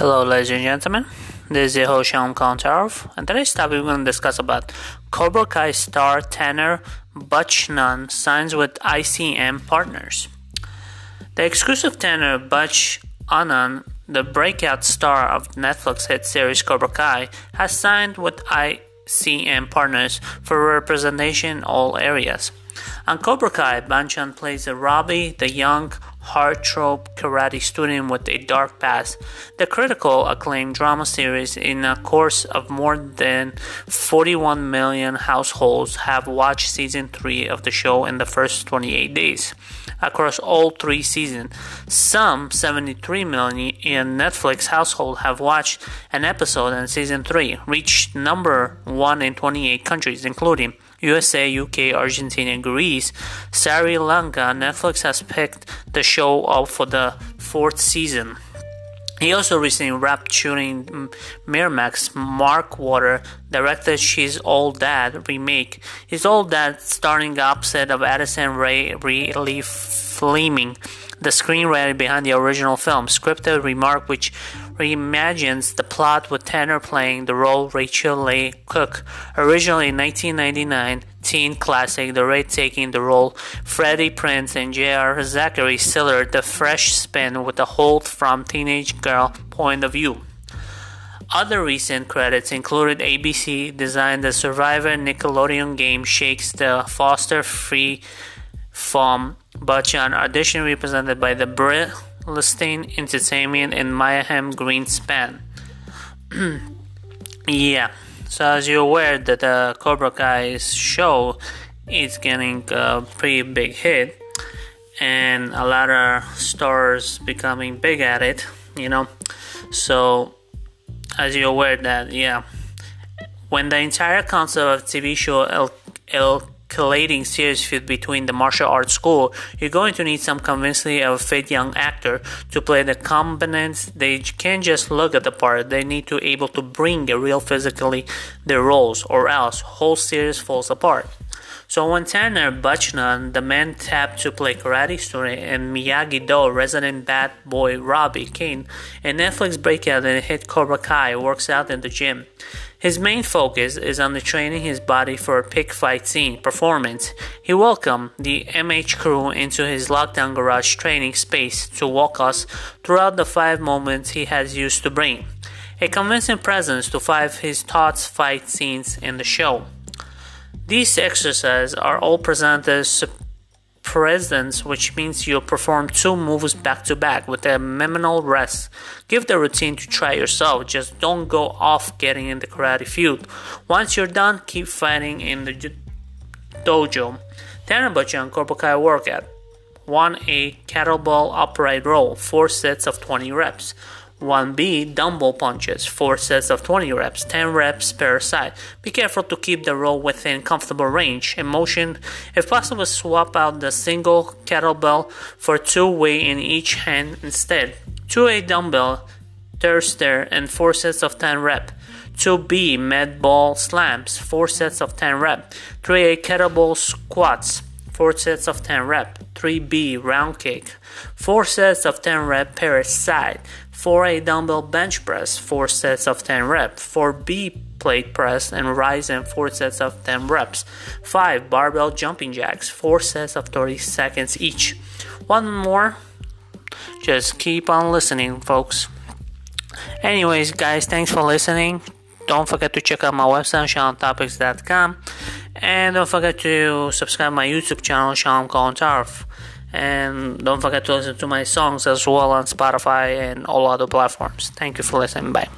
Hello, ladies and gentlemen. This is your host Sean Kontarov, and today's topic we're going to discuss about Cobra Kai star Tanner Buchanan signs with ICM Partners. The exclusive Tanner Butch Anand, the breakout star of Netflix hit series Cobra Kai, has signed with ICM Partners for representation in all areas. On Cobra Kai, Banchan plays a Robbie, the young heartthrob karate student with a dark past. The critical acclaimed drama series, in a course of more than 41 million households, have watched season 3 of the show in the first 28 days. Across all three seasons, some 73 million in Netflix households have watched an episode, and season 3 reached number 1 in 28 countries, including USA, UK, Argentina, and Greece, Sri Lanka, Netflix has picked the show up for the fourth season. He also recently wrapped shooting Miramax Mark Water directed She's All That remake. He's All That starring opposite of Addison Rae Lee Fleming, the screenwriter behind the original film, scripted remark which reimagines the plot with Tanner playing the role Rachel Leigh Cook. Originally in 1999 teen classic, The Raid taking the role Freddie Prinze and J.R. Zachary Siler, the fresh spin with a hold from teenage girl point of view. Other recent credits included ABC Designated Survivor Nickelodeon Game Shakers the Foster Free from Bachan audition represented by the Brit Listing Entertainment and Myman Greenspan. yeah, so as you're aware that the Cobra Kai's show is getting a pretty big hit and a lot of stars becoming big at it, you know. So as you're aware that yeah, when the entire concept of TV show El, El collating serious feud between the martial arts school, you're going to need some convincingly of fit young actor to play the components. They can't just look at the part; they need to able to bring a real physically their roles, or else whole series falls apart. So when Tanner Buchanan, the man tapped to play karate student, and Miyagi-Do, resident bad boy Robbie Kane, a Netflix breakout and hit Cobra Kai, works out in the gym. His main focus is on the training his body for a pick fight scene performance. He welcomed the MH crew into his lockdown garage training space to walk us throughout the five moments he has used to bring. A convincing presence to five his thoughts fight scenes in the show. These exercises are all presented presence, which means you'll perform two moves back to back with a minimal rest. Give the routine to try yourself, just don't go off getting in the karate field. Once you're done, keep fighting in the dojo. Tanner and Kai workout 1A kettlebell upright row, 4 sets of 20 reps. 1B dumbbell punches, 4 sets of 20 reps, 10 reps per side. Be careful to keep the row within comfortable range. and motion, if possible, swap out the single kettlebell for two weight in each hand instead. 2A dumbbell thruster and 4 sets of 10 rep. 2B med ball slams, 4 sets of 10 rep. 3A kettlebell squats, 4 sets of 10 rep. 3B round kick, 4 sets of 10 rep per side. 4A dumbbell bench press, 4 sets of 10 rep 4B plate press and rise in 4 sets of 10 reps. 5 barbell jumping jacks, 4 sets of 30 seconds each. One more. Just keep on listening, folks. Anyways, guys, thanks for listening. Don't forget to check out my website, SeanTopics.com. And don't forget to subscribe my YouTube channel, Sean Kontarov. And don't forget to listen to my songs as well on Spotify and all other platforms. Thank you for listening. Bye.